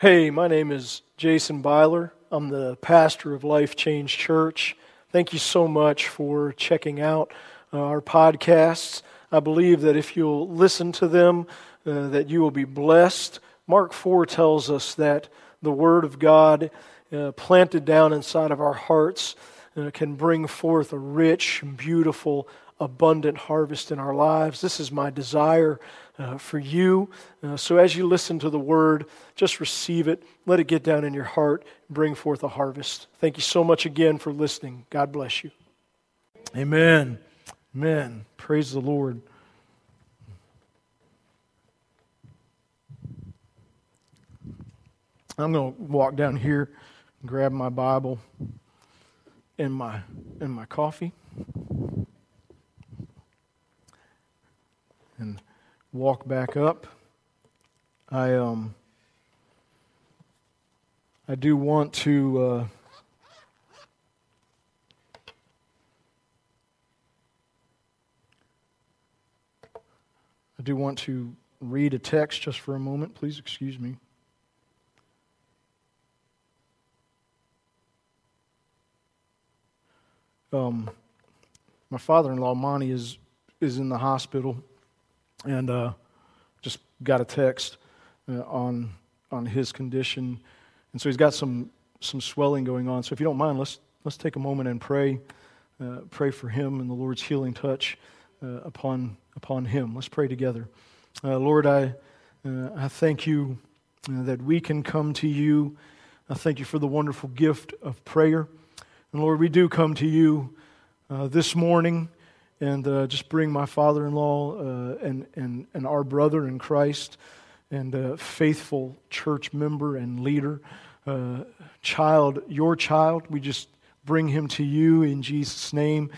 Hey, my name is Jason Byler. I'm the pastor of Life Change Church. Thank you so much for checking out uh, our podcasts. I believe that if you'll listen to them, uh, that you will be blessed. Mark 4 tells us that the Word of God uh, planted down inside of our hearts uh, can bring forth a rich, beautiful, abundant harvest in our lives. This is my desire uh, for you. Uh, so as you listen to the word, just receive it. Let it get down in your heart bring forth a harvest. Thank you so much again for listening. God bless you. Amen. Amen. Praise the Lord. I'm going to walk down here and grab my Bible and my and my coffee. And walk back up. I um I do want to uh, I do want to read a text just for a moment. Please excuse me. Um, my father-in-law Monty is is in the hospital and uh, just got a text uh, on on his condition, and so he's got some some swelling going on. So if you don't mind, let's let's take a moment and pray uh, pray for him and the Lord's healing touch uh, upon upon him. Let's pray together. Uh, Lord, I uh, I thank you that we can come to you. I thank you for the wonderful gift of prayer, and Lord, we do come to you this morning and uh, just bring my father in law uh, and, and, and our brother in Christ and a faithful church member and leader, uh, child, your child. We just bring him to you in Jesus' name.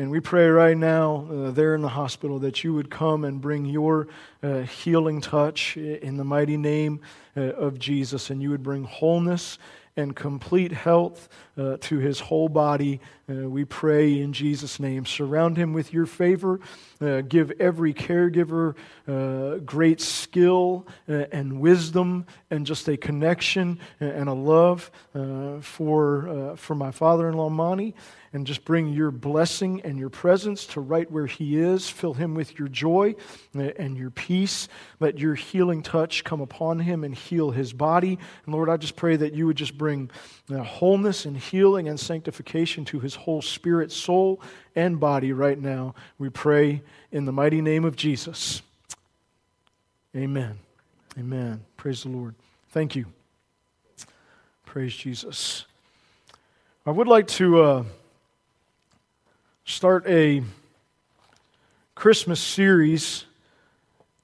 And we pray right now, uh, there in the hospital, that you would come and bring your uh, healing touch in the mighty name uh, of Jesus, and you would bring wholeness and complete health uh, to his whole body. Uh, we pray in Jesus' name. Surround him with your favor. Uh, give every caregiver uh, great skill uh, and wisdom and just a connection and a love uh, for, for my father in law, Monty and just bring your blessing and your presence to right where he is. Fill him with your joy and your peace. Let your healing touch come upon him and heal his body. And Lord, I just pray that you would just bring uh, wholeness and healing and sanctification to his whole spirit, soul, and body right now. We pray in the mighty name of Jesus. Amen. Amen. Praise the Lord. Thank you. Praise Jesus. I would like to. Uh, start a Christmas series,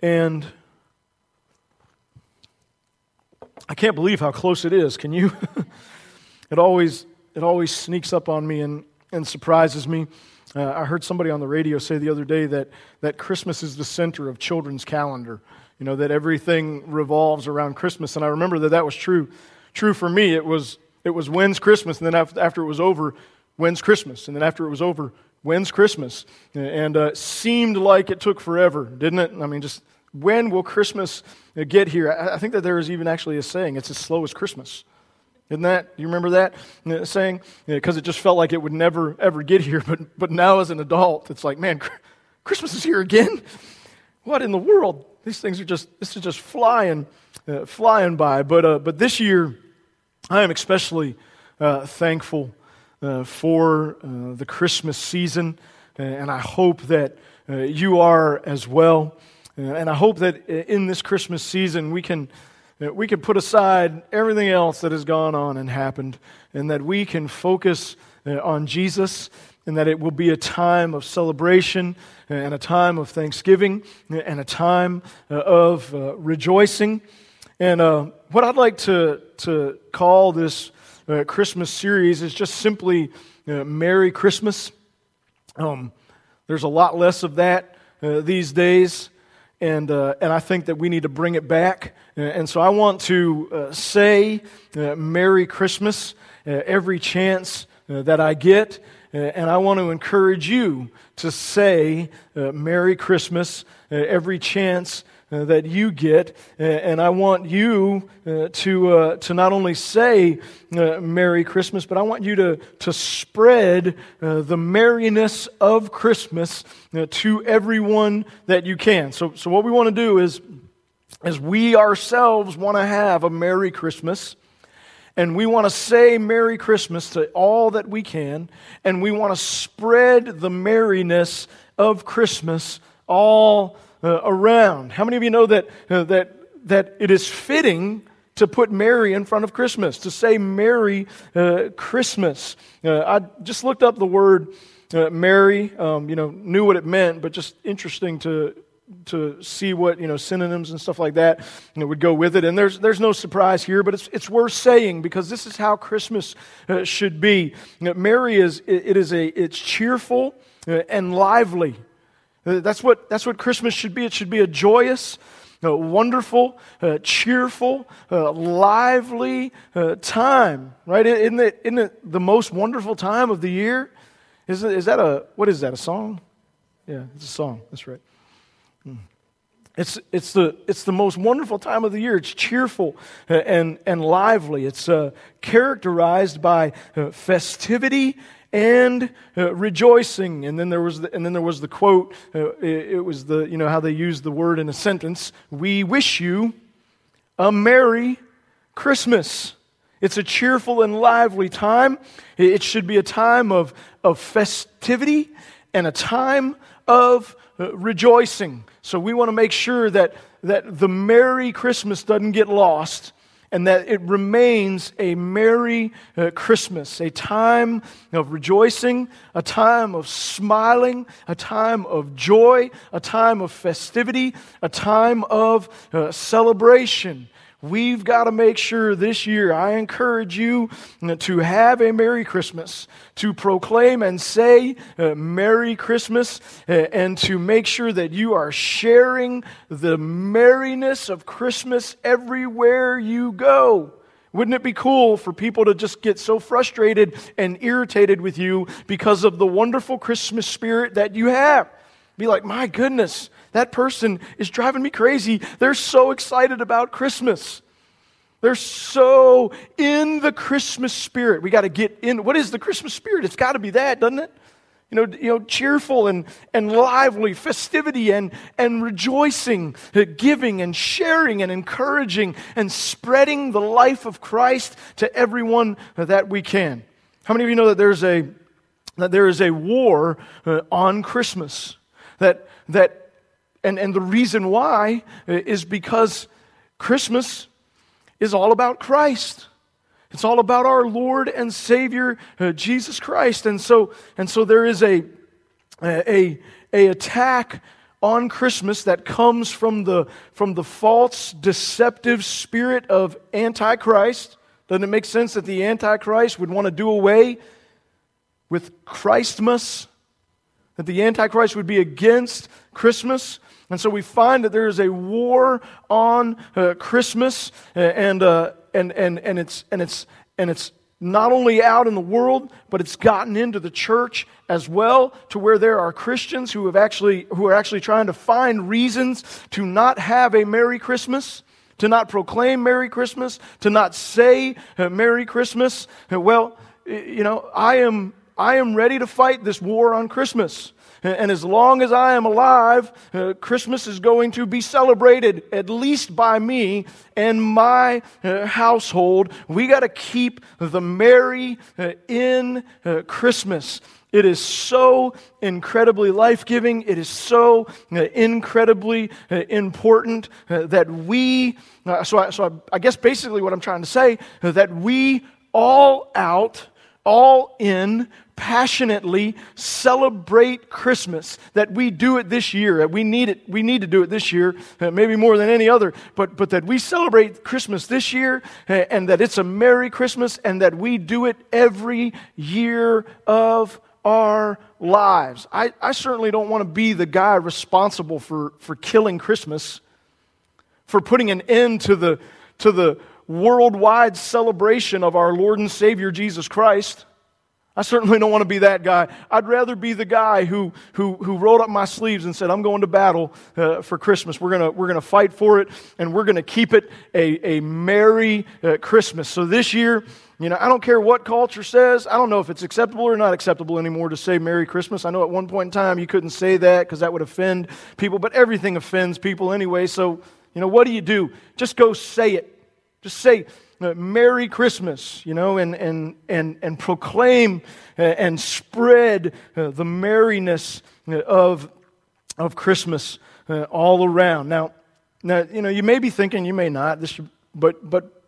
and I can't believe how close it is. Can you? it always it always sneaks up on me and, and surprises me. Uh, I heard somebody on the radio say the other day that, that Christmas is the center of children's calendar. You know, that everything revolves around Christmas. And I remember that that was true. True for me. It was, it was when's Christmas, and then after, it was over, when's Christmas? And then after it was over, when's Christmas? And uh, seemed like it took forever, didn't it? I mean, just when will Christmas get here? I think that there is even actually a saying, it's as slow as Christmas. Isn't that? You remember that uh, saying? Because it just felt like it would never, ever get here. But, but now as an adult, it's like, man, Christmas is here again? What in the world? These things are just, this is just flying, uh, flying by. But, uh, but this year, I am especially uh, thankful uh, for uh, the Christmas season, uh, and I hope that uh, you are as well. Uh, and I hope that uh, in this Christmas season we can, uh, we can put aside everything else that has gone on and happened, and that we can focus on Jesus, and that it will be a time of celebration and a time of thanksgiving and a time of rejoicing. And what I'd like to, to call this uh, Christmas series is just simply uh, Merry Christmas. Um, there's a lot less of that uh, these days, and, uh, and I think that we need to bring it back. Uh, and so I want to uh, say Merry Christmas every chance that I get. and I want to encourage you to say Merry Christmas every chance uh, that you get. and I want you uh, to, uh, to not only say uh, Merry Christmas, but I want you to, to spread uh, the merriness of Christmas to everyone that you can. So, so what we want to do is, is we ourselves want to have a Merry Christmas. And we want to say Merry Christmas to all that we can. And we want to spread the merriness of Christmas all uh, around. How many of you know that, uh, that, that it is fitting to put Mary in front of Christmas, to say Merry uh, Christmas? Uh, I just looked up the word uh, merry, um, you know, knew what it meant, but just interesting to, to see what you know synonyms and stuff like that you know, would go with it. And there's there's no surprise here, but it's it's worth saying because this is how Christmas uh, should be. You know, merry is it, it is a it's cheerful uh, and lively. Uh, that's what that's what Christmas should be. It should be a joyous. Uh, wonderful, uh, cheerful, lively time, right? Isn't it, isn't it the most wonderful time of the year? Is, it, is that a, what is that, a song? Yeah, it's a song. That's right. It's, it's, the, it's the most wonderful time of the year. It's cheerful and, and lively. It's uh, characterized by uh, festivity and uh, rejoicing. And then there was the, and then there was the quote. Uh, it, it, was the you know how they used the word in a sentence. We wish you a merry Christmas. It's a cheerful and lively time. It should be a time of, of festivity and a time of uh, rejoicing. So we want to make sure that, that the Merry Christmas doesn't get lost and that it remains a Merry uh, Christmas, a time of rejoicing, a time of smiling, a time of joy, a time of festivity, a time of uh, celebration. We've got to make sure this year, I encourage you to have a Merry Christmas, to proclaim and say uh, Merry Christmas, uh, and to make sure that you are sharing the merriness of Christmas everywhere you go. Wouldn't it be cool for people to just get so frustrated and irritated with you because of the wonderful Christmas spirit that you have? Be like, my goodness, that person is driving me crazy. They're so excited about Christmas. They're so in the Christmas spirit. We got to get in. What is the Christmas spirit? It's got to be that, doesn't it? You know, you know, cheerful and, and lively, festivity and, and rejoicing, giving and sharing and encouraging and spreading the life of Christ to everyone that we can. How many of you know that there's a, that there is a war uh, on Christmas? That, that, and, and the reason why is because Christmas is all about Christ. It's all about our Lord and Savior, uh, Jesus Christ. And so, and so there is a, a, a attack on Christmas that comes from the, from the false, deceptive spirit of Antichrist. Doesn't it make sense that the Antichrist would want to do away with Christmas? That the Antichrist would be against Christmas? And so we find that there is a war on uh, Christmas, uh, and, uh, and, and, and, it's, and, it's, and it's not only out in the world, but it's gotten into the church as well, to where there are Christians who, have actually, who are actually trying to find reasons to not have a Merry Christmas to not proclaim Merry Christmas, to not say uh, Merry Christmas. Uh, well, you know, I am, I am ready to fight this war on Christmas. And as long as I am alive, uh, Christmas is going to be celebrated, at least by me and my uh, household. We got to keep the merry uh, in uh, Christmas. It is so incredibly life giving. It is so uh, incredibly uh, important that we, so, I, so I, I guess basically what I'm trying to say, that we all out, all in, passionately celebrate Christmas, that we do it this year, that we need it, we need to do it this year, uh, maybe more than any other, but, but that we celebrate Christmas this year uh, and that it's a Merry Christmas and that we do it every year of our lives. I, I certainly don't want to be the guy responsible for, for killing Christmas, for putting an end to the, to the worldwide celebration of our Lord and Savior Jesus Christ. I certainly don't want to be that guy. I'd rather be the guy who, who, who rolled up my sleeves and said, I'm going to battle uh, for Christmas. We're going we're gonna fight for it, and we're going to keep it a, a merry uh, Christmas. So this year, you know, I don't care what culture says. I don't know if it's acceptable or not acceptable anymore to say Merry Christmas. I know at one point in time you couldn't say that because that would offend people, but everything offends people anyway. So, you know, what do you do? Just go say it. Just say, uh, Merry Christmas, you know, and, and, and, and proclaim uh, and spread uh, the merriness of, of Christmas all around. Now, now, you know, you may be thinking, you may not, this, but, but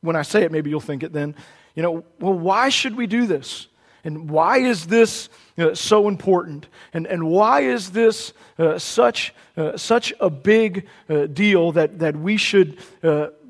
when I say it, maybe you'll think it then. You know, well, why should we do this? And why is this uh, so important? And, and why is this uh, such, uh, such a big deal that, that we should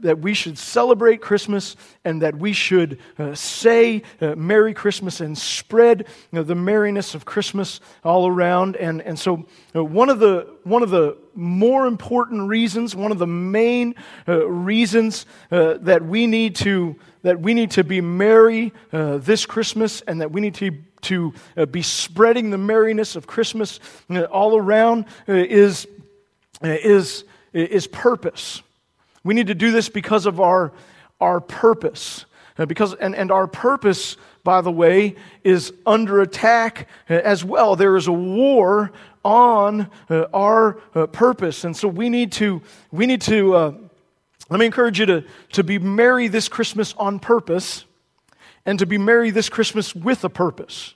that we should celebrate Christmas and that we should uh, say uh, Merry Christmas and spread you know, the merriness of Christmas all around. And, and so, uh, one, of the, one of the more important reasons, one of the main uh, reasons uh, that we need to that we need to be merry uh, this Christmas and that we need to to be spreading the merriness of Christmas all around is is is purpose. We need to do this because of our, our purpose. Uh, because, and, and our purpose, by the way, is under attack uh, as well. There is a war on uh, our uh, purpose. And so we need to, we need to uh, let me encourage you to, to be merry this Christmas on purpose and to be merry this Christmas with a purpose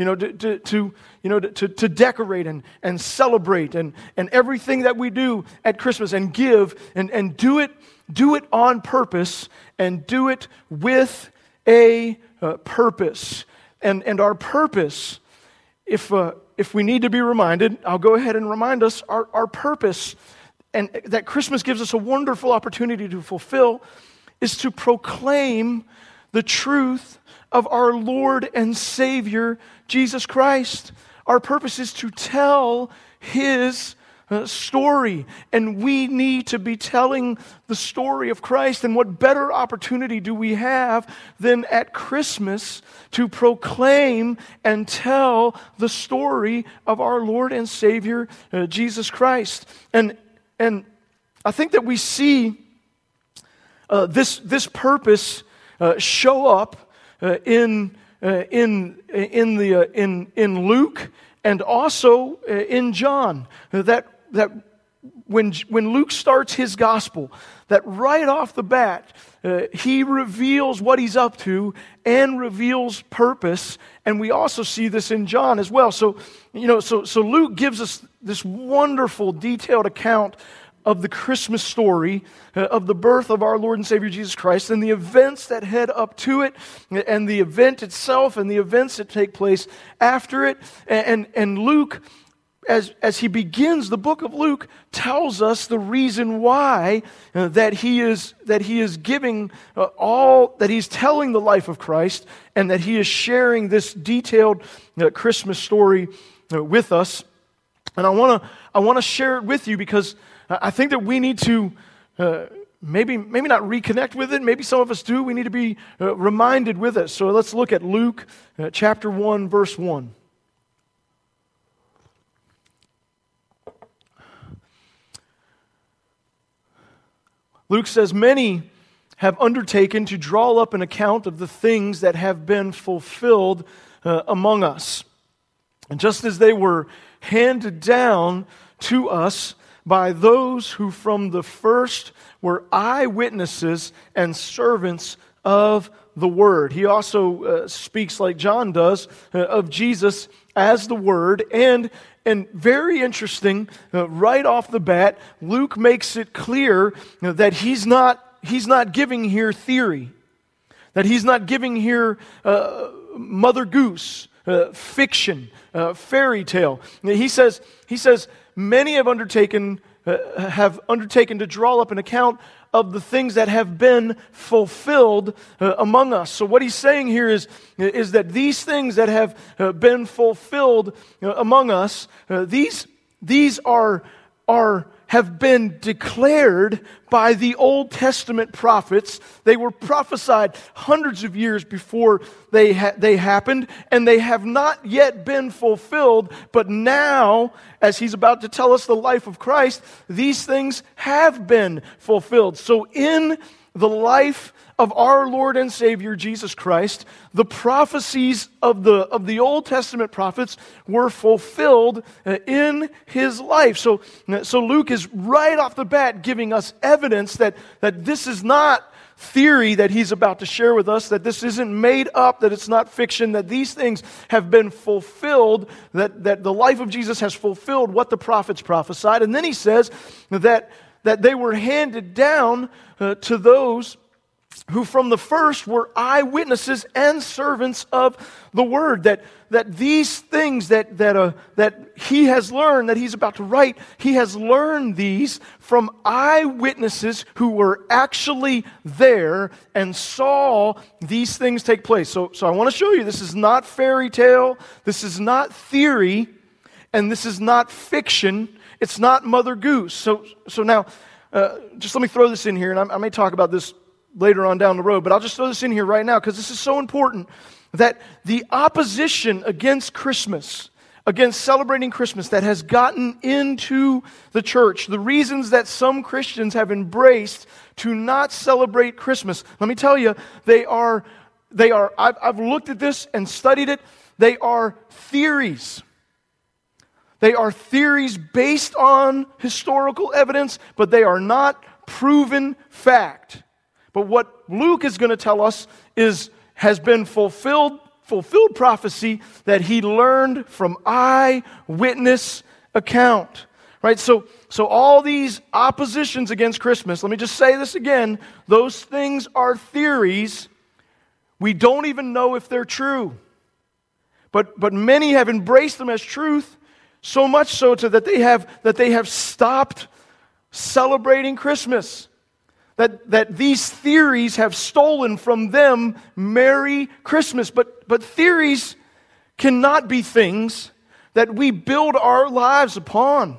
you know, to, to, to, you know, to, to decorate and, and celebrate and, and everything that we do at Christmas and give and, and do, it, do it on purpose and do it with a uh, purpose. And, and our purpose, if, uh, if we need to be reminded, I'll go ahead and remind us our, our purpose and that Christmas gives us a wonderful opportunity to fulfill is to proclaim the truth of our Lord and Savior, Jesus Christ. Our purpose is to tell His uh, story, and we need to be telling the story of Christ. And what better opportunity do we have than at Christmas to proclaim and tell the story of our Lord and Savior, uh, Jesus Christ? And, and I think that we see uh, this, this purpose uh, show up in, uh, in, in, the, uh, in, in Luke and also uh, in John. That, that when, when Luke starts his gospel, that right off the bat, uh, he reveals what he's up to and reveals purpose. And we also see this in John as well. So, you know, so, so Luke gives us this wonderful, detailed account of the Christmas story uh, of the birth of our Lord and Savior Jesus Christ and the events that head up to it and the event itself and the events that take place after it. And, and Luke, as, as he begins the book of Luke, tells us the reason why uh, that, he is, that he is giving uh, all, that he's telling the life of Christ and that he is sharing this detailed Christmas story with us. And I want to I wanna share it with you because I think that we need to uh, maybe, maybe not reconnect with it. Maybe some of us do. We need to be uh, reminded with it. So let's look at Luke uh, chapter 1, verse 1. Luke says, Many have undertaken to draw up an account of the things that have been fulfilled uh, among us. And just as they were handed down to us by those who from the first were eyewitnesses and servants of the Word. He also uh, speaks, like John does, uh, of Jesus as the Word. And, and very interesting, uh, right off the bat, Luke makes it clear that he's not, he's not giving here theory, that he's not giving here uh, Mother Goose. Uh, fiction, uh, fairy tale. He says, he says, many have undertaken, uh, have undertaken to draw up an account of the things that have been fulfilled uh, among us. So, what he's saying here is, is that these things that have uh, been fulfilled uh, among us, uh, these, these are, are have been declared by the Old Testament prophets. They were prophesied hundreds of years before they, ha- they happened, and they have not yet been fulfilled. But now, as he's about to tell us the life of Christ, these things have been fulfilled. So, in the life of our Lord and Savior Jesus Christ, the prophecies of the, of the Old Testament prophets were fulfilled uh, in his life. So, so Luke is right off the bat giving us evidence that, that this is not theory that he's about to share with us, that this isn't made up, that it's not fiction, that these things have been fulfilled, that, that the life of Jesus has fulfilled what the prophets prophesied. And then he says that, that they were handed down uh, to those who from the first were eyewitnesses and servants of the word that, that these things that, that, uh, that he has learned that he's about to write he has learned these from eyewitnesses who were actually there and saw these things take place. So, so i want to show you this is not fairy tale this is not theory and this is not fiction it's not mother goose so, so now uh, just let me throw this in here and I, I may talk about this later on down the road, but I'll just throw this in here right now because this is so important that the opposition against Christmas, against celebrating Christmas that has gotten into the church, the reasons that some Christians have embraced to not celebrate Christmas, let me tell you, they are, they are, I've, I've looked at this and studied it, they are theories. They are theories based on historical evidence, but they are not proven fact. But what Luke is going to tell us is has been fulfilled fulfilled prophecy that he learned from eyewitness account. Right? So so all these oppositions against Christmas, let me just say this again, those things are theories. We don't even know if they're true. But but many have embraced them as truth, so much so to that they have that they have stopped celebrating Christmas that, that these theories have stolen from them Merry Christmas. But, but theories cannot be things that we build our lives upon.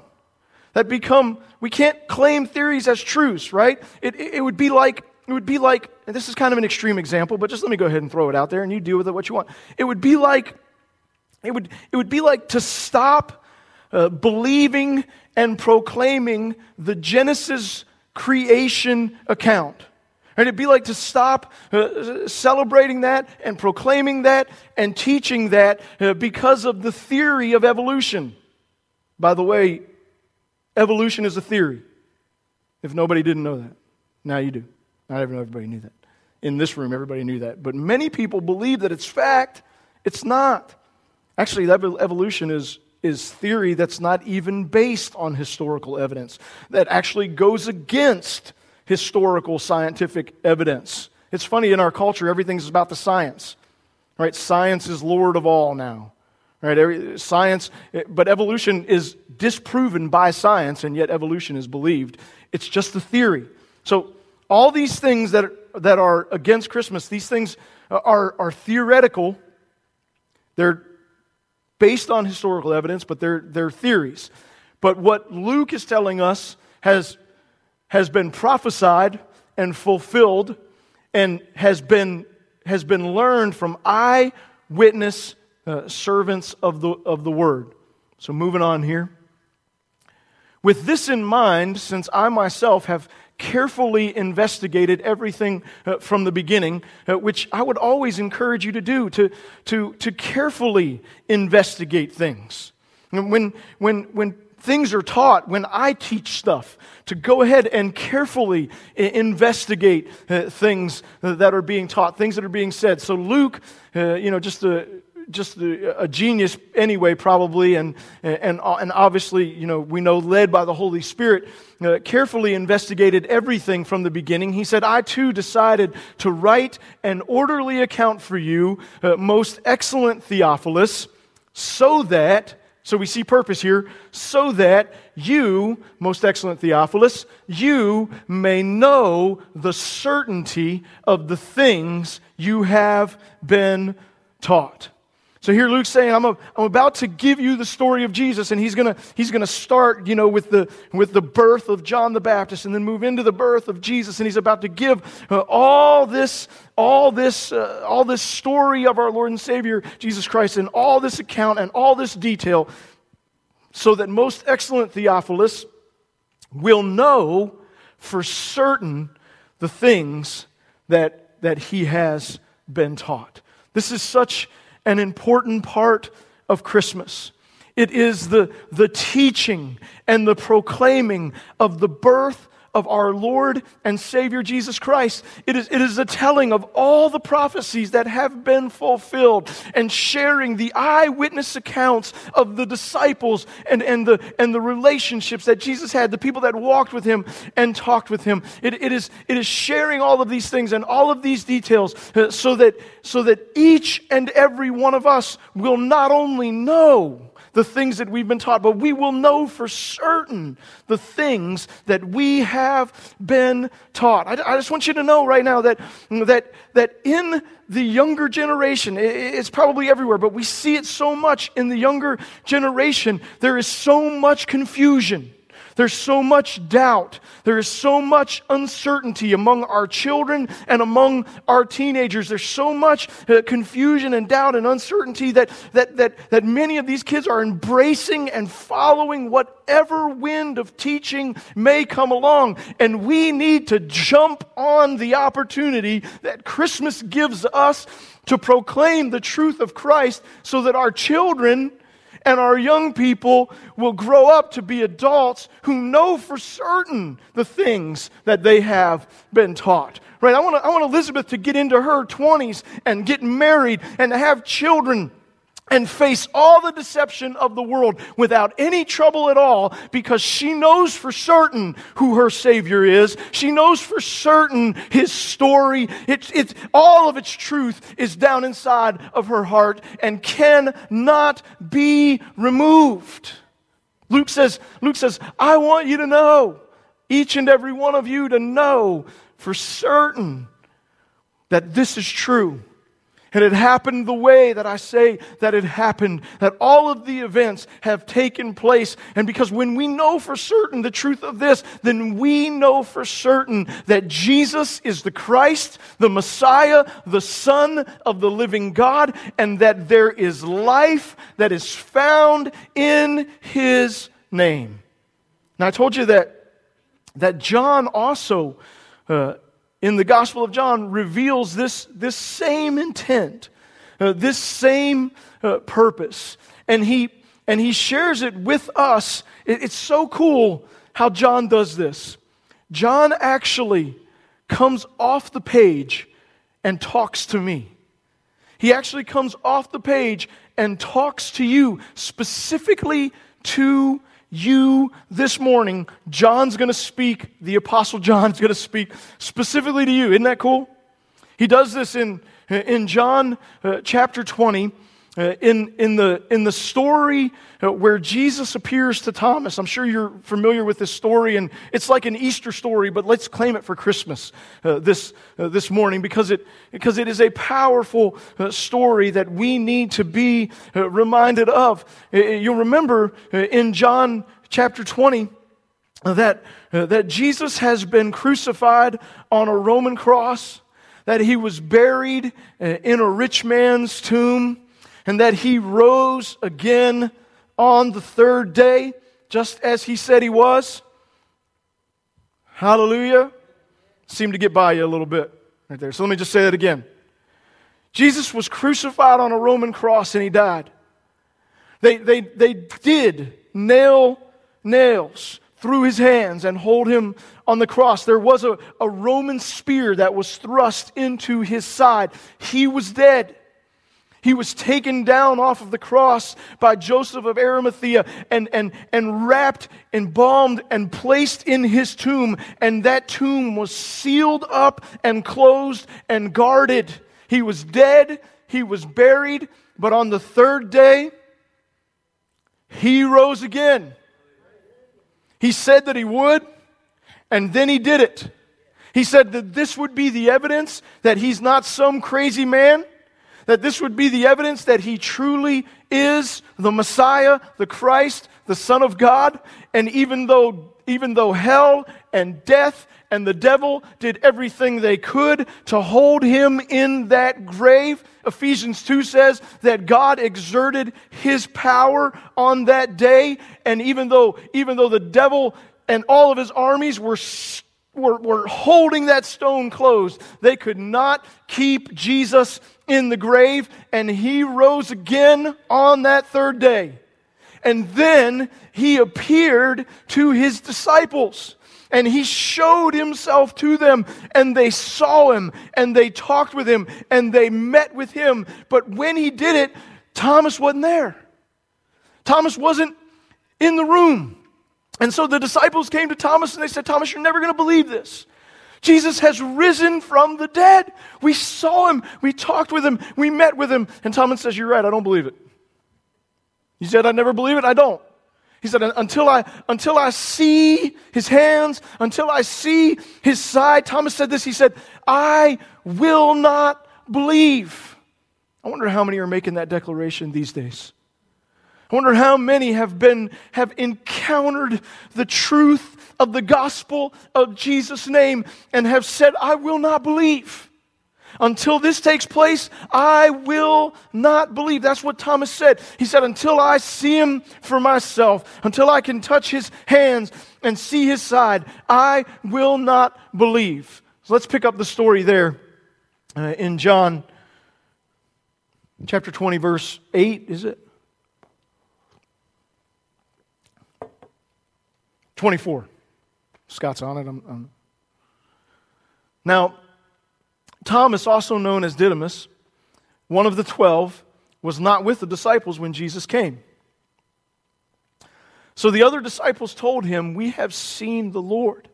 That become, we can't claim theories as truths, right? It, it, it would be like, it would be like, and this is kind of an extreme example, but just let me go ahead and throw it out there and you deal with it what you want. It would be like, it would, it would be like to stop uh, believing and proclaiming the Genesis creation account. And it'd be like to stop uh, celebrating that and proclaiming that and teaching that uh, because of the theory of evolution. By the way, evolution is a theory. If nobody didn't know that, now you do. Not everybody knew that. In this room, everybody knew that. But many people believe that it's fact. It's not. Actually, evolution is is theory that's not even based on historical evidence, that actually goes against historical scientific evidence. It's funny, in our culture, everything's about the science. Right? Science is Lord of all now. Right? Every, science, eh, but evolution is disproven by science, and yet evolution is believed. It's just a theory. So, all these things that, that are against Christmas, these things uh, are, are theoretical. They're based on historical evidence, but they're, they're theories. But what Luke is telling us has, has been prophesied and fulfilled and has been, has been learned from eyewitness uh, servants of the, of the word. So, moving on here. With this in mind, since I myself have carefully investigated everything uh, from the beginning, uh, which I would always encourage you to do, to, to, to carefully investigate things. When, when, when things are taught, when I teach stuff, to go ahead and carefully investigate uh, things that are being taught, things that are being said. So, Luke, uh, you know, just to just a, genius anyway, probably, and, and, and obviously, you know, we know led by the Holy Spirit, uh, carefully investigated everything from the beginning. He said, I too decided to write an orderly account for you, uh, most excellent Theophilus, so that, so we see purpose here, so that you, most excellent Theophilus, you may know the certainty of the things you have been taught. So here Luke's saying, I'm, a, I'm about to give you the story of Jesus, and he's gonna, he's gonna start, you know, with the, with the birth of John the Baptist and then move into the birth of Jesus, and he's about to give uh, all this, all this, uh, all this story of our Lord and Savior, Jesus Christ, and all this account and all this detail, so that most excellent Theophilus will know for certain the things that, that he has been taught. This is such an important part of Christmas. It is the, the teaching and the proclaiming of the birth of our Lord and Savior Jesus Christ. It is, it is a telling of all the prophecies that have been fulfilled and sharing the eyewitness accounts of the disciples and, and, the, and the relationships that Jesus had, the people that walked with him and talked with him. It, it, is, it is sharing all of these things and all of these details uh, so, that, so that each and every one of us will not only know the things that we've been taught, but we will know for certain the things that we have been taught. I, I just want you to know right now that, that, that in the younger generation, it's probably everywhere, but we see it so much in the younger generation, there is so much confusion. There's so much doubt. There is so much uncertainty among our children and among our teenagers. There's so much uh, confusion and doubt and uncertainty that, that, that, that many of these kids are embracing and following whatever wind of teaching may come along. And we need to jump on the opportunity that Christmas gives us to proclaim the truth of Christ so that our children and our young people will grow up to be adults who know for certain the things that they have been taught. Right? I want, I want Elizabeth to get into her 20s and get married and to have children and face all the deception of the world without any trouble at all because she knows for certain who her Savior is. She knows for certain His story. It's, it's, all of its truth is down inside of her heart and cannot be removed. Luke says, Luke says, I want you to know, each and every one of you to know for certain that this is true and it happened the way that I say that it happened, that all of the events have taken place. And because when we know for certain the truth of this, then we know for certain that Jesus is the Christ, the Messiah, the Son of the living God, and that there is life that is found in his name. Now, I told you that, that John also. Uh, in the Gospel of John reveals this, this same intent, uh, this same uh, purpose. And he, and he shares it with us. It, it's so cool how John does this. John actually comes off the page and talks to me. He actually comes off the page and talks to you, specifically to you this morning, John's going to speak, the Apostle John's going to speak specifically to you. Isn't that cool? He does this in, in John uh, chapter 20. Uh, in, in, the, in the story uh, where Jesus appears to Thomas, I'm sure you're familiar with this story, and it's like an Easter story, but let's claim it for Christmas uh, this, uh, this morning because it, because it is a powerful story that we need to be reminded of. you'll remember in John chapter 20 that, that Jesus has been crucified on a Roman cross, that he was buried in a rich man's tomb and that he rose again on the third day, just as he said he was. Hallelujah. Seemed to get by you a little bit right there. So let me just say that again. Jesus was crucified on a Roman cross and he died. They, they, they did nail nails through his hands and hold him on the cross. There was a, a Roman spear that was thrust into his side. He was dead. He was taken down off of the cross by Joseph of Arimathea and, and, and wrapped, embalmed, and placed in his tomb. And that tomb was sealed up and closed and guarded. He was dead, he was buried, but on the third day, he rose again. He said that he would, and then he did it. He said that this would be the evidence that he's not some crazy man that this would be the evidence that he truly is the Messiah, the Christ, the Son of God. And even though, even though hell and death and the devil did everything they could to hold him in that grave. Ephesians 2 says that God exerted his power on that day. And even though, even though the devil and all of his armies were, were, were holding that stone closed, they could not keep Jesus in the grave. And he rose again on that third day. And then he appeared to his disciples and he showed himself to them, and they saw him, and they talked with him, and they met with him. But when he did it, Thomas wasn't there. Thomas wasn't in the room. And so the disciples came to Thomas and they said, Thomas, you're never going to believe this. Jesus has risen from the dead. We saw him. We talked with him. We met with him. And Thomas says, You're right. I don't believe it. He said, I never believe it. I don't. He said, until I, until I see his hands, until I see his side, Thomas said this, he said, I will not believe. I wonder how many are making that declaration these days. I wonder how many have been, have encountered the truth of the gospel of Jesus' name and have said, I will not believe. Until this takes place, I will not believe. That's what Thomas said. He said, Until I see him for myself, until I can touch his hands and see his side, I will not believe. So let's pick up the story there uh, in John chapter 20, verse 8, is it? 24. Scott's on it. I'm, I'm... Now, Thomas, also known as Didymus, one of the twelve, was not with the disciples when Jesus came. So the other disciples told him, We have seen the Lord.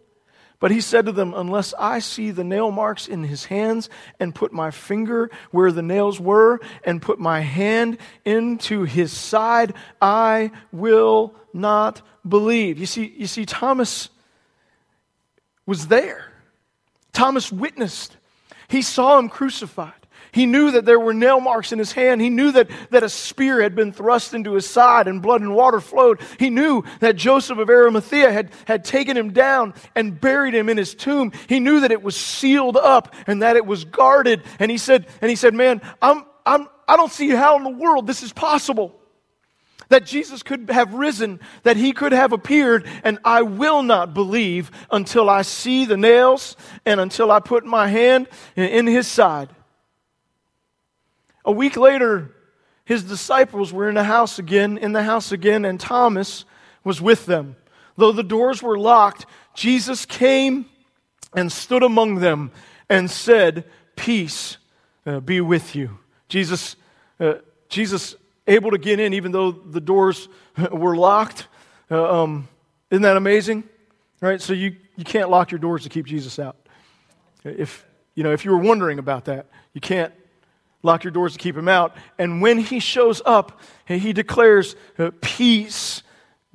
But he said to them, Unless I see the nail marks in his hands, and put my finger where the nails were, and put my hand into his side, I will not believe. You see, you see Thomas was there. Thomas witnessed he saw him crucified. He knew that there were nail marks in his hand. He knew that, that a spear had been thrust into his side and blood and water flowed. He knew that Joseph of Arimathea had, had taken him down and buried him in his tomb. He knew that it was sealed up and that it was guarded. And he said, and he said, Man, I'm, I'm, I don't see how in the world this is possible that Jesus could have risen, that he could have appeared, and I will not believe until I see the nails and until I put my hand in his side. A week later, his disciples were in the house again, in the house again, and Thomas was with them. Though the doors were locked, Jesus came and stood among them and said, Peace uh, be with you. Jesus, uh, Jesus able to get in even though the doors were locked. Uh, um, isn't that amazing? Right? So you, you can't lock your doors to keep Jesus out. If, you know, if you were wondering about that, you can't lock your doors to keep him out. And when he shows up, he declares, uh, Peace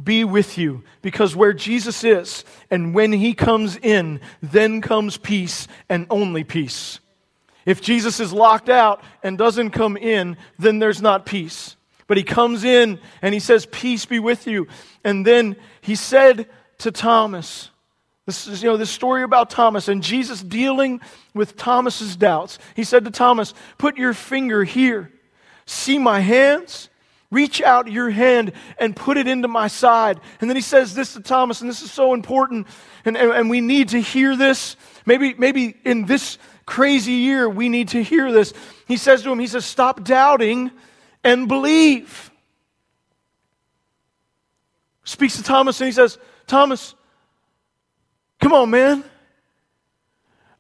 be with you. Because where Jesus is, and when he comes in, then comes peace and only peace. If Jesus is locked out and doesn't come in, then there's not peace. But he comes in and he says, Peace be with you. And then he said to Thomas, this is, you know, this story about Thomas and Jesus dealing with Thomas's doubts. He said to Thomas, Put your finger here. See my hands? Reach out your hand and put it into my side. And then he says this to Thomas, and this is so important, and, and, and we need to hear this. Maybe, maybe in this crazy year, we need to hear this. He says to him, He says, Stop doubting and believe. Speaks to Thomas and he says, Thomas, come on, man.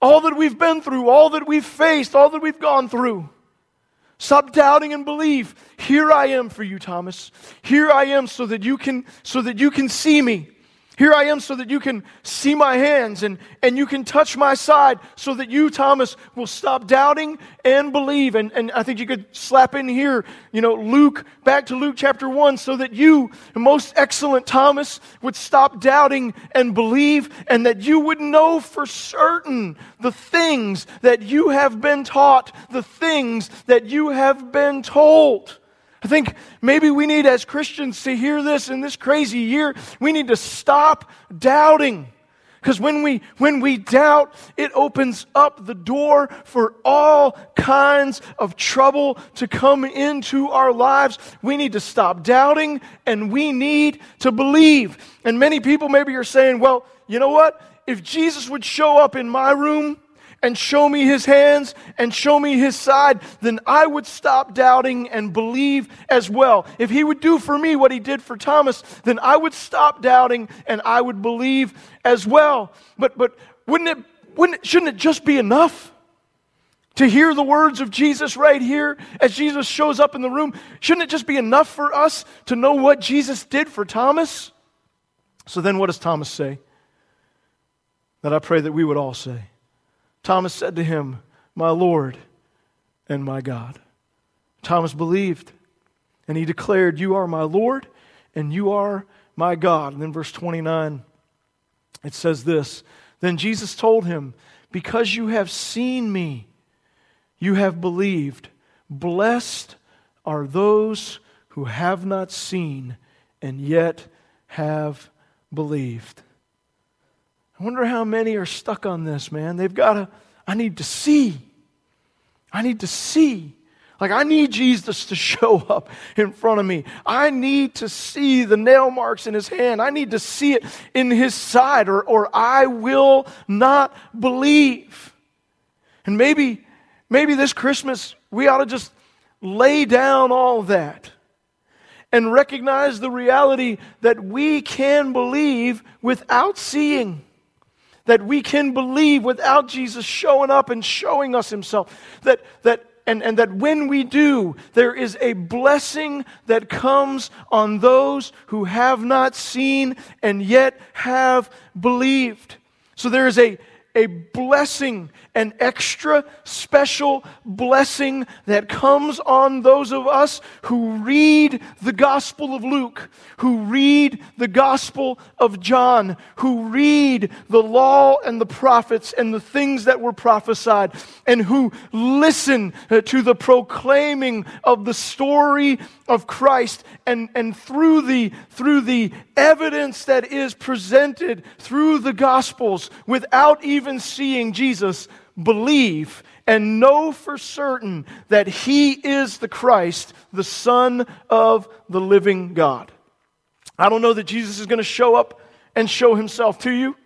All that we've been through, all that we've faced, all that we've gone through. Stop doubting and believe. Here I am for you, Thomas. Here I am so that you can so that you can see me. Here I am so that you can see my hands and, and you can touch my side so that you, Thomas, will stop doubting and believe. And, and I think you could slap in here, you know, Luke, back to Luke chapter 1, so that you, most excellent Thomas, would stop doubting and believe and that you would know for certain the things that you have been taught, the things that you have been told. I think maybe we need, as Christians, to hear this in this crazy year. We need to stop doubting. Because when we, when we doubt, it opens up the door for all kinds of trouble to come into our lives. We need to stop doubting and we need to believe. And many people maybe are saying, well, you know what? If Jesus would show up in my room, and show me his hands and show me his side, then I would stop doubting and believe as well. If he would do for me what he did for Thomas, then I would stop doubting and I would believe as well. But but wouldn't it wouldn't it, shouldn't it just be enough to hear the words of Jesus right here as Jesus shows up in the room? Shouldn't it just be enough for us to know what Jesus did for Thomas? So then what does Thomas say? That I pray that we would all say. Thomas said to him, My Lord and my God. Thomas believed, and he declared, You are my Lord and you are my God. And then verse 29, it says this Then Jesus told him, Because you have seen me, you have believed. Blessed are those who have not seen and yet have believed. I wonder how many are stuck on this, man. They've got to, I need to see. I need to see. Like, I need Jesus to show up in front of me. I need to see the nail marks in his hand. I need to see it in his side, or, or I will not believe. And maybe, maybe this Christmas, we ought to just lay down all that and recognize the reality that we can believe without seeing that we can believe without Jesus showing up and showing us himself. That, that, and, and that when we do, there is a blessing that comes on those who have not seen and yet have believed. So there is a, a blessing, an extra special blessing that comes on those of us who read the Gospel of Luke, who read the Gospel of John, who read the law and the prophets and the things that were prophesied, and who listen uh, to the proclaiming of the story of Christ and, and through the through the evidence that is presented through the gospels without even seeing Jesus believe and know for certain that he is the Christ, the Son of the living God. I don't know that Jesus is going to show up and show himself to you.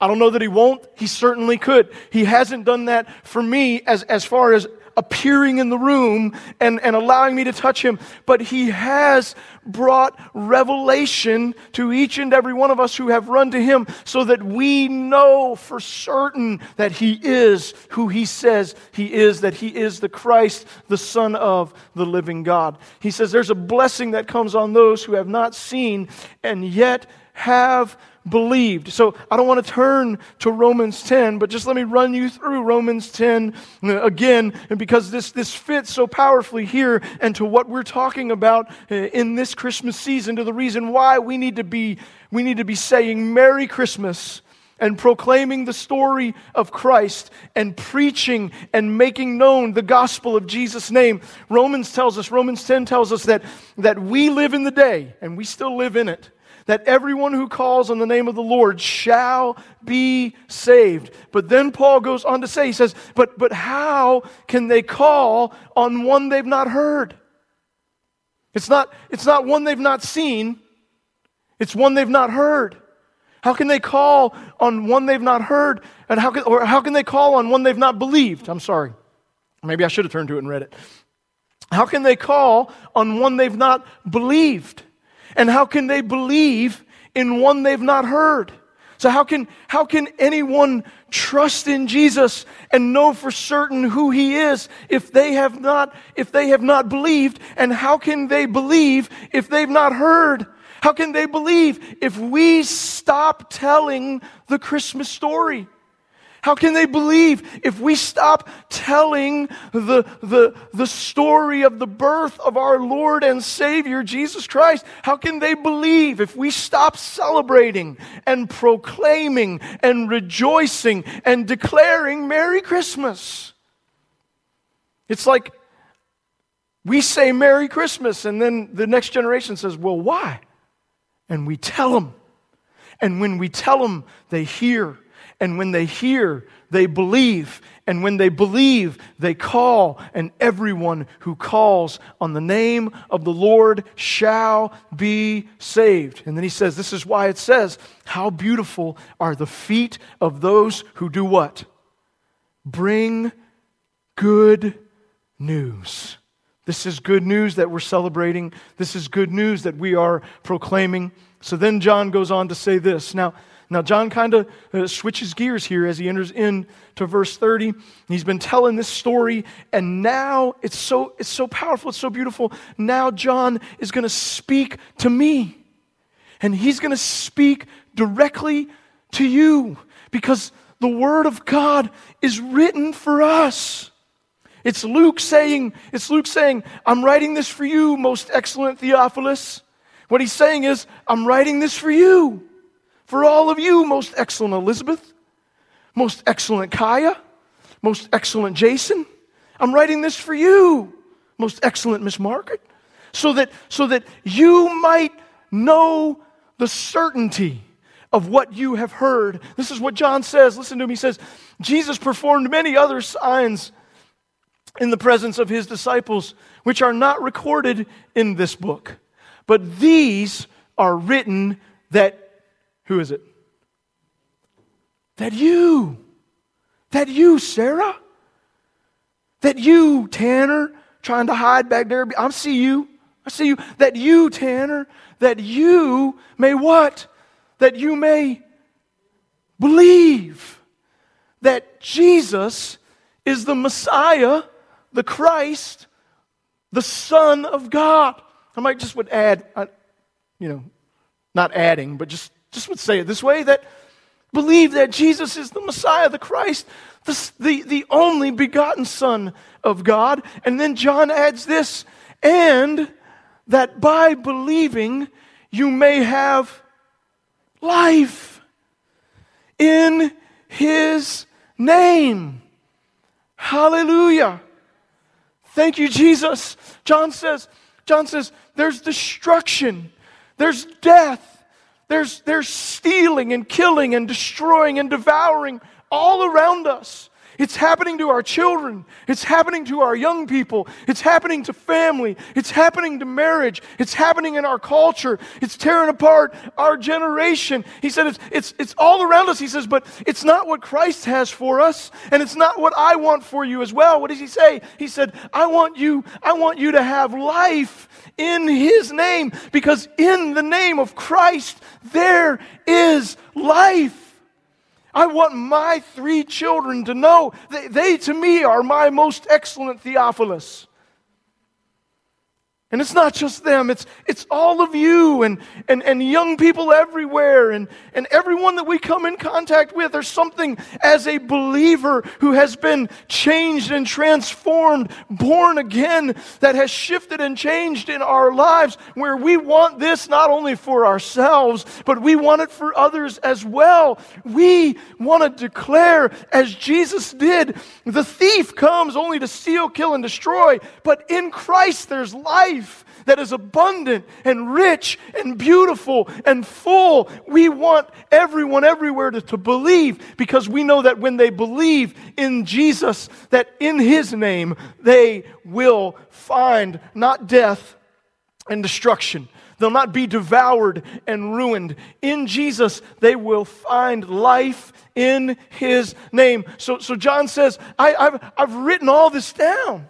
I don't know that he won't. He certainly could. He hasn't done that for me as, as far as appearing in the room and, and allowing me to touch him, but he has brought revelation to each and every one of us who have run to him so that we know for certain that he is who he says he is, that he is the Christ, the Son of the living God. He says there's a blessing that comes on those who have not seen and yet have believed. So I don't want to turn to Romans 10, but just let me run you through Romans 10 uh, again, and because this, this fits so powerfully here and to what we're talking about uh, in this Christmas season, to the reason why we need to be, we need to be saying Merry Christmas and proclaiming the story of Christ and preaching and making known the gospel of Jesus' name. Romans tells us, Romans 10 tells us that, that we live in the day, and we still live in it that everyone who calls on the name of the Lord shall be saved. But then Paul goes on to say, he says, but, but how can they call on one they've not heard? It's not, it's not one they've not seen, it's one they've not heard. How can they call on one they've not heard? And how can, or how can they call on one they've not believed? I'm sorry. Maybe I should have turned to it and read it. How can they call on one they've not believed? And how can they believe in one they've not heard? So how can, how can anyone trust in Jesus and know for certain who he is if they have not, if they have not believed? And how can they believe if they've not heard? How can they believe if we stop telling the Christmas story? How can they believe if we stop telling the, the, the story of the birth of our Lord and Savior, Jesus Christ? How can they believe if we stop celebrating and proclaiming and rejoicing and declaring Merry Christmas? It's like we say Merry Christmas, and then the next generation says, Well, why? And we tell them. And when we tell them, they hear. And when they hear, they believe. And when they believe, they call. And everyone who calls on the name of the Lord shall be saved. And then he says, This is why it says, How beautiful are the feet of those who do what? Bring good news. This is good news that we're celebrating. This is good news that we are proclaiming. So then John goes on to say this. Now, now John kind of uh, switches gears here as he enters into verse 30. He's been telling this story, and now it's so, it's so powerful, it's so beautiful. Now John is going to speak to me, and he's going to speak directly to you because the Word of God is written for us. It's Luke saying, it's Luke saying, I'm writing this for you, most excellent Theophilus. What he's saying is, I'm writing this for you, for all of you, most excellent Elizabeth, most excellent Kaya, most excellent Jason. I'm writing this for you, most excellent Miss Margaret, so that, so that you might know the certainty of what you have heard. This is what John says. Listen to him. He says, Jesus performed many other signs in the presence of his disciples, which are not recorded in this book. But these are written that, who is it? That you, that you, Sarah, that you, Tanner, trying to hide back there. I see you. I see you. That you, Tanner, that you may what? That you may believe that Jesus is the Messiah the Christ, the Son of God. I might just would add, you know, not adding, but just, just would say it this way that believe that Jesus is the Messiah, the Christ, the, the, the only begotten Son of God. And then John adds this, and that by believing you may have life in his name. Hallelujah. Thank you, Jesus. John says, John says, there's destruction, there's death, there's, there's stealing and killing and destroying and devouring all around us. It's happening to our children. It's happening to our young people. It's happening to family. It's happening to marriage. It's happening in our culture. It's tearing apart our generation. He said it's, it's, it's all around us. He says, but it's not what Christ has for us, and it's not what I want for you as well. What does he say? He said, I want you, I want you to have life in his name, because in the name of Christ there is life. I want my three children to know that they to me are my most excellent Theophilus. And it's not just them, it's, it's all of you and, and, and young people everywhere and, and everyone that we come in contact with. There's something as a believer who has been changed and transformed, born again, that has shifted and changed in our lives where we want this not only for ourselves, but we want it for others as well. We want to declare, as Jesus did, the thief comes only to steal, kill, and destroy, but in Christ there's life life that is abundant and rich and beautiful and full. We want everyone everywhere to, to believe because we know that when they believe in Jesus, that in his name they will find not death and destruction. They'll not be devoured and ruined. In Jesus, they will find life in His name. So, so John says, I, have I've written all this down.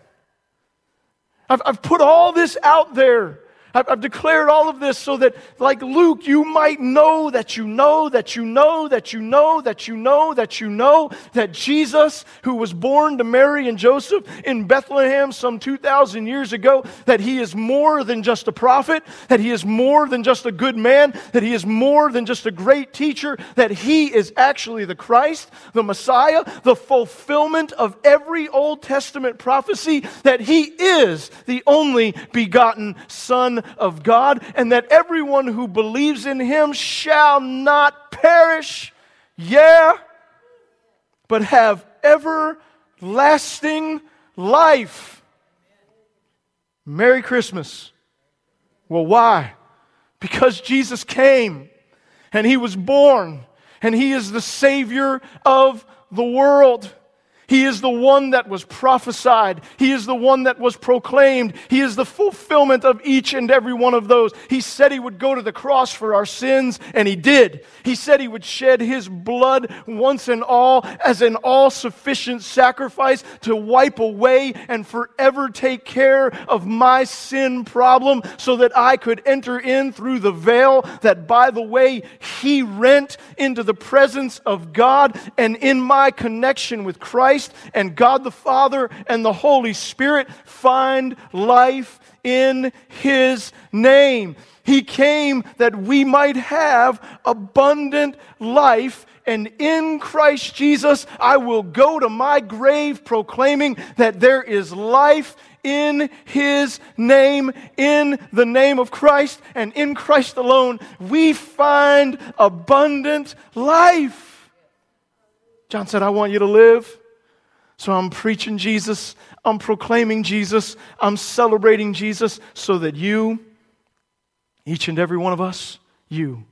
I've, I've put all this out there I've declared all of this so that, like Luke, you might know that you know that you know that you know that you know that you know that Jesus, who was born to Mary and Joseph in Bethlehem some 2,000 years ago, that he is more than just a prophet, that he is more than just a good man, that he is more than just a great teacher, that he is actually the Christ, the Messiah, the fulfillment of every Old Testament prophecy, that he is the only begotten Son of God, and that everyone who believes in him shall not perish, yeah, but have everlasting life. Merry Christmas. Well, why? Because Jesus came and he was born and he is the Savior of the world. He is the one that was prophesied. He is the one that was proclaimed. He is the fulfillment of each and every one of those. He said he would go to the cross for our sins, and he did. He said he would shed his blood once and all as an all sufficient sacrifice to wipe away and forever take care of my sin problem so that I could enter in through the veil that, by the way, he rent into the presence of God and in my connection with Christ. Christ and God the Father and the Holy Spirit find life in His name. He came that we might have abundant life. And in Christ Jesus, I will go to my grave proclaiming that there is life in His name, in the name of Christ, and in Christ alone, we find abundant life. John said, I want you to live. So I'm preaching Jesus, I'm proclaiming Jesus, I'm celebrating Jesus so that you, each and every one of us, you,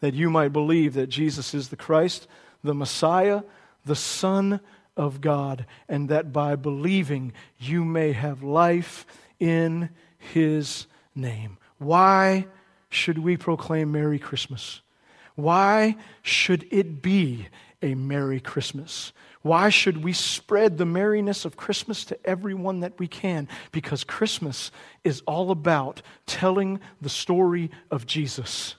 that you might believe that Jesus is the Christ, the Messiah, the Son of God, and that by believing you may have life in His name. Why should we proclaim Merry Christmas? Why should it be a Merry Christmas? Why should we spread the merriness of Christmas to everyone that we can? Because Christmas is all about telling the story of Jesus.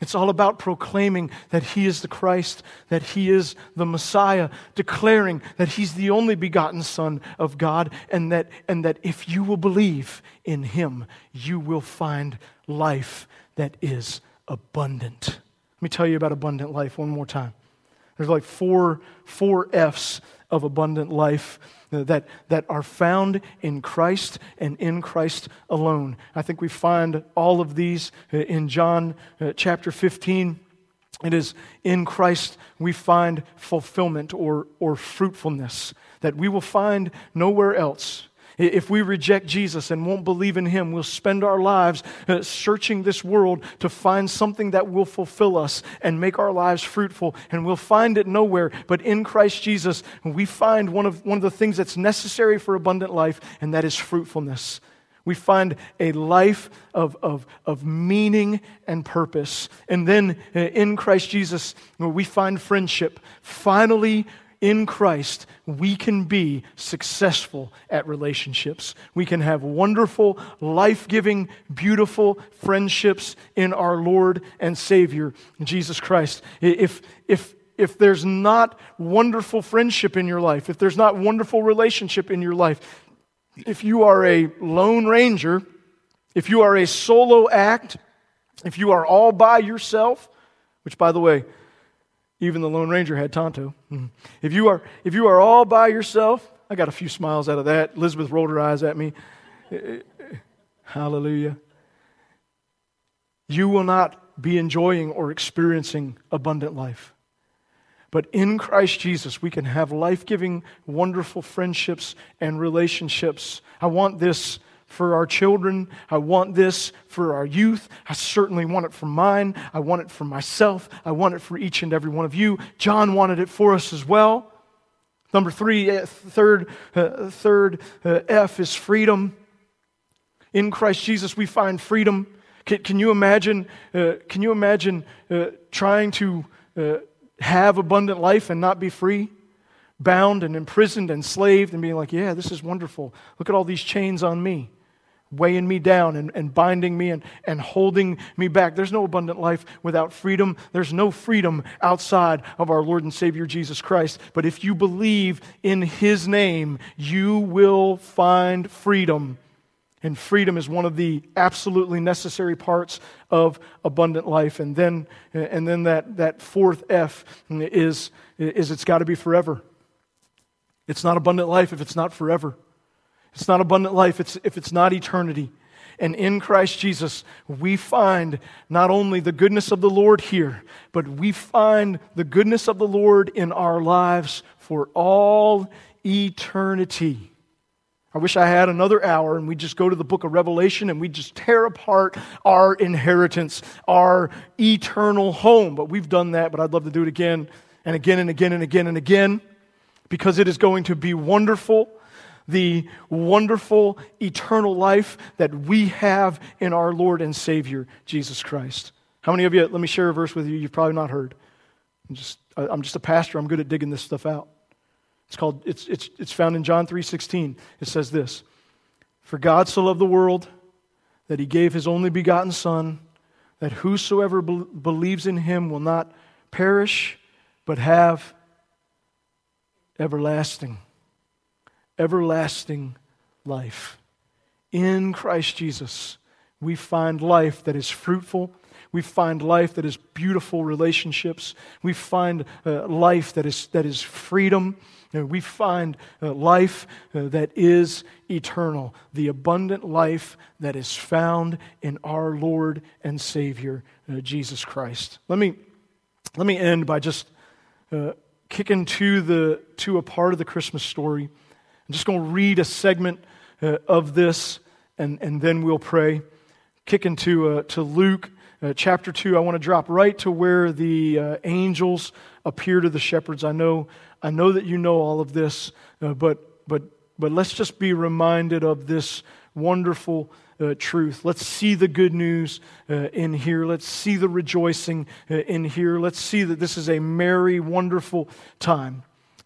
It's all about proclaiming that He is the Christ, that He is the Messiah, declaring that He's the only begotten Son of God, and that, and that if you will believe in Him, you will find life that is abundant. Let me tell you about abundant life one more time. There's like four, four F's of abundant life that, that are found in Christ and in Christ alone. I think we find all of these uh, in John uh, chapter 15. It is in Christ we find fulfillment or, or fruitfulness that we will find nowhere else. If we reject Jesus and won't believe in Him, we'll spend our lives uh, searching this world to find something that will fulfill us and make our lives fruitful. And we'll find it nowhere. But in Christ Jesus, we find one of, one of the things that's necessary for abundant life, and that is fruitfulness. We find a life of, of, of meaning and purpose. And then uh, in Christ Jesus, we find friendship. Finally, in Christ, we can be successful at relationships. We can have wonderful, life giving, beautiful friendships in our Lord and Savior, Jesus Christ. If, if, if there's not wonderful friendship in your life, if there's not wonderful relationship in your life, if you are a lone ranger, if you are a solo act, if you are all by yourself, which, by the way, even the Lone Ranger had Tonto. Mm-hmm. If you are, if you are all by yourself, I got a few smiles out of that. Elizabeth rolled her eyes at me. Hallelujah. You will not be enjoying or experiencing abundant life. But in Christ Jesus, we can have life giving, wonderful friendships and relationships. I want this for our children. I want this for our youth. I certainly want it for mine. I want it for myself. I want it for each and every one of you. John wanted it for us as well. Number three, third, uh, third, uh, third uh, F is freedom. In Christ Jesus, we find freedom. Can, can you imagine? Uh, can you imagine trying to have abundant life and not be free? bound and imprisoned and enslaved and being like, yeah, this is wonderful. Look at all these chains on me. Weighing me down and, and binding me and, and holding me back. There's no abundant life without freedom. There's no freedom outside of our Lord and Savior Jesus Christ. But if you believe in His name, you will find freedom. And freedom is one of the absolutely necessary parts of abundant life. And then, and then that, that fourth F is, is it's got to be forever. It's not abundant life if it's not forever. It's not abundant life it's, if it's not eternity. And in Christ Jesus, we find not only the goodness of the Lord here, but we find the goodness of the Lord in our lives for all eternity. I wish I had another hour and we just go to the book of Revelation and we just tear apart our inheritance, our eternal home. But we've done that, but I'd love to do it again and again and again and again and again because it is going to be wonderful the wonderful eternal life that we have in our Lord and Savior, Jesus Christ. How many of you, let me share a verse with you you've probably not heard. I'm just, I'm just a pastor, I'm good at digging this stuff out. It's called, it's, it's, it's found in John 3.16. It says this, For God so loved the world that he gave his only begotten Son, that whosoever be- believes in him will not perish, but have everlasting everlasting life. In Christ Jesus, we find life that is fruitful. We find life that is beautiful relationships. We find uh, life that is, that is freedom. Uh, we find uh, life uh, that is eternal, the abundant life that is found in our Lord and Savior, uh, Jesus Christ. Let me, let me end by just uh, kicking to, the, to a part of the Christmas story I'm just going to read a segment uh, of this and, and then we'll pray. Kick into uh, to Luke uh, chapter 2. I want to drop right to where the uh, angels appear to the shepherds. I know, I know that you know all of this, uh, but, but, but let's just be reminded of this wonderful uh, truth. Let's see the good news uh, in here. Let's see the rejoicing uh, in here. Let's see that this is a merry, wonderful time.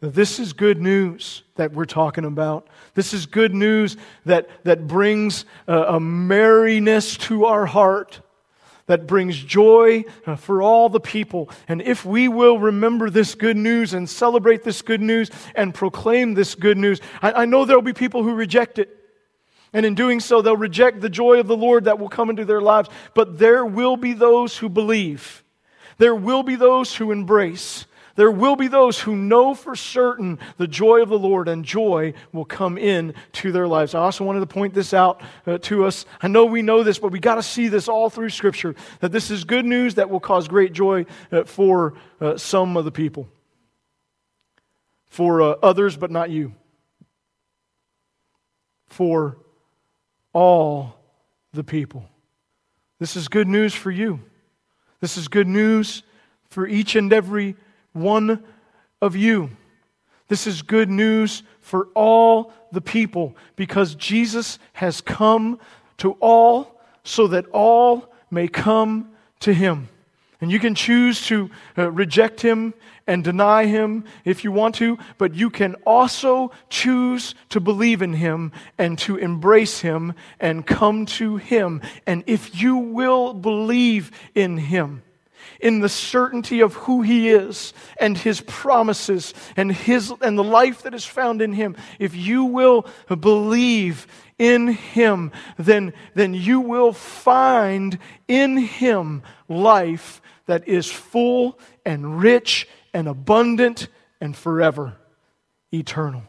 this is good news that we're talking about. This is good news that, that brings a, a merriness to our heart, that brings joy uh, for all the people. And if we will remember this good news and celebrate this good news and proclaim this good news, I, I know there will be people who reject it. And in doing so, they'll reject the joy of the Lord that will come into their lives. But there will be those who believe. There will be those who embrace. There will be those who know for certain the joy of the Lord, and joy will come in to their lives. I also wanted to point this out uh, to us. I know we know this, but we got to see this all through Scripture that this is good news that will cause great joy uh, for uh, some of the people, for uh, others, but not you, for all the people. This is good news for you. This is good news for each and every one of you. This is good news for all the people because Jesus has come to all so that all may come to him. And you can choose to uh, reject him and deny him if you want to, but you can also choose to believe in him and to embrace him and come to him. And if you will believe in him, in the certainty of who he is and his promises and his and the life that is found in him. If you will believe in him then then you will find in him life that is full and rich and abundant and forever eternal.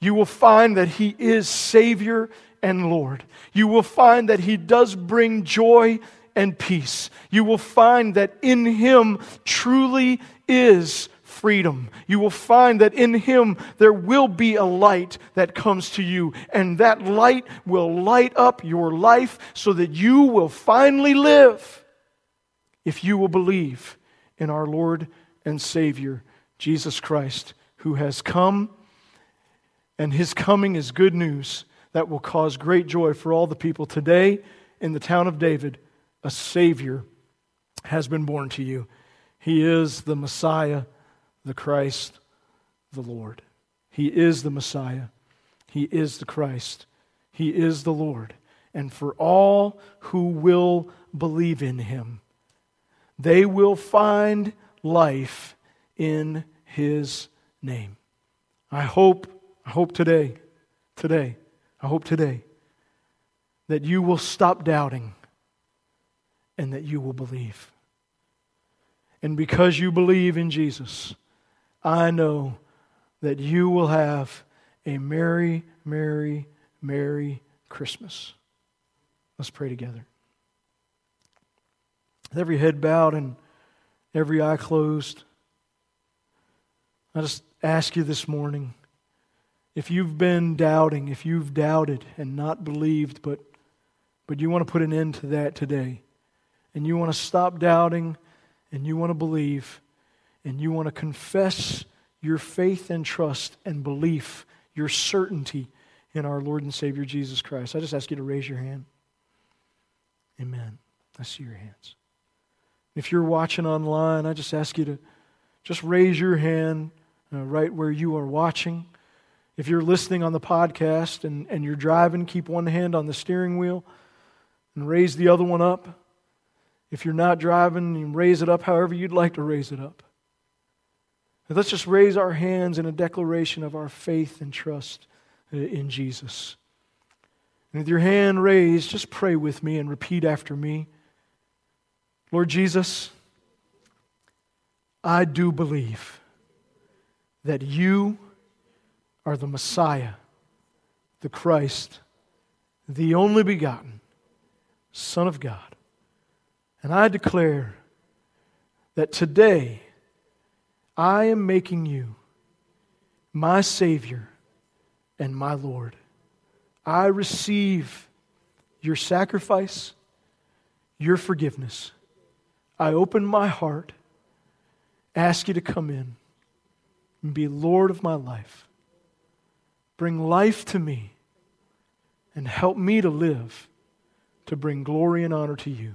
You will find that he is savior and lord. You will find that he does bring joy and peace. You will find that in Him truly is freedom. You will find that in Him there will be a light that comes to you, and that light will light up your life so that you will finally live if you will believe in our Lord and Savior, Jesus Christ, who has come, and his coming is good news that will cause great joy for all the people. Today, in the town of David, a Savior has been born to you. He is the Messiah, the Christ, the Lord. He is the Messiah. He is the Christ. He is the Lord. And for all who will believe in him, they will find life in his name. I hope, I hope today, today, I hope today that you will stop doubting and that you will believe. And because you believe in Jesus, I know that you will have a merry, merry, merry Christmas. Let's pray together. With every head bowed and every eye closed, I just ask you this morning if you've been doubting, if you've doubted and not believed, but, but you want to put an end to that today, and you want to stop doubting, and you want to believe, and you want to confess your faith and trust and belief, your certainty in our Lord and Savior Jesus Christ, I just ask you to raise your hand. Amen. I see your hands. If you're watching online, I just ask you to just raise your hand uh, right where you are watching. If you're listening on the podcast and, and you're driving, keep one hand on the steering wheel and raise the other one up. If you're not driving, you raise it up however you'd like to raise it up. And let's just raise our hands in a declaration of our faith and trust uh, in Jesus. And with your hand raised, just pray with me and repeat after me Lord Jesus, I do believe that you are the Messiah, the Christ, the only begotten Son of God. And I declare that today I am making you my Savior and my Lord. I receive your sacrifice, your forgiveness. I open my heart, ask you to come in and be Lord of my life. Bring life to me and help me to live to bring glory and honor to you.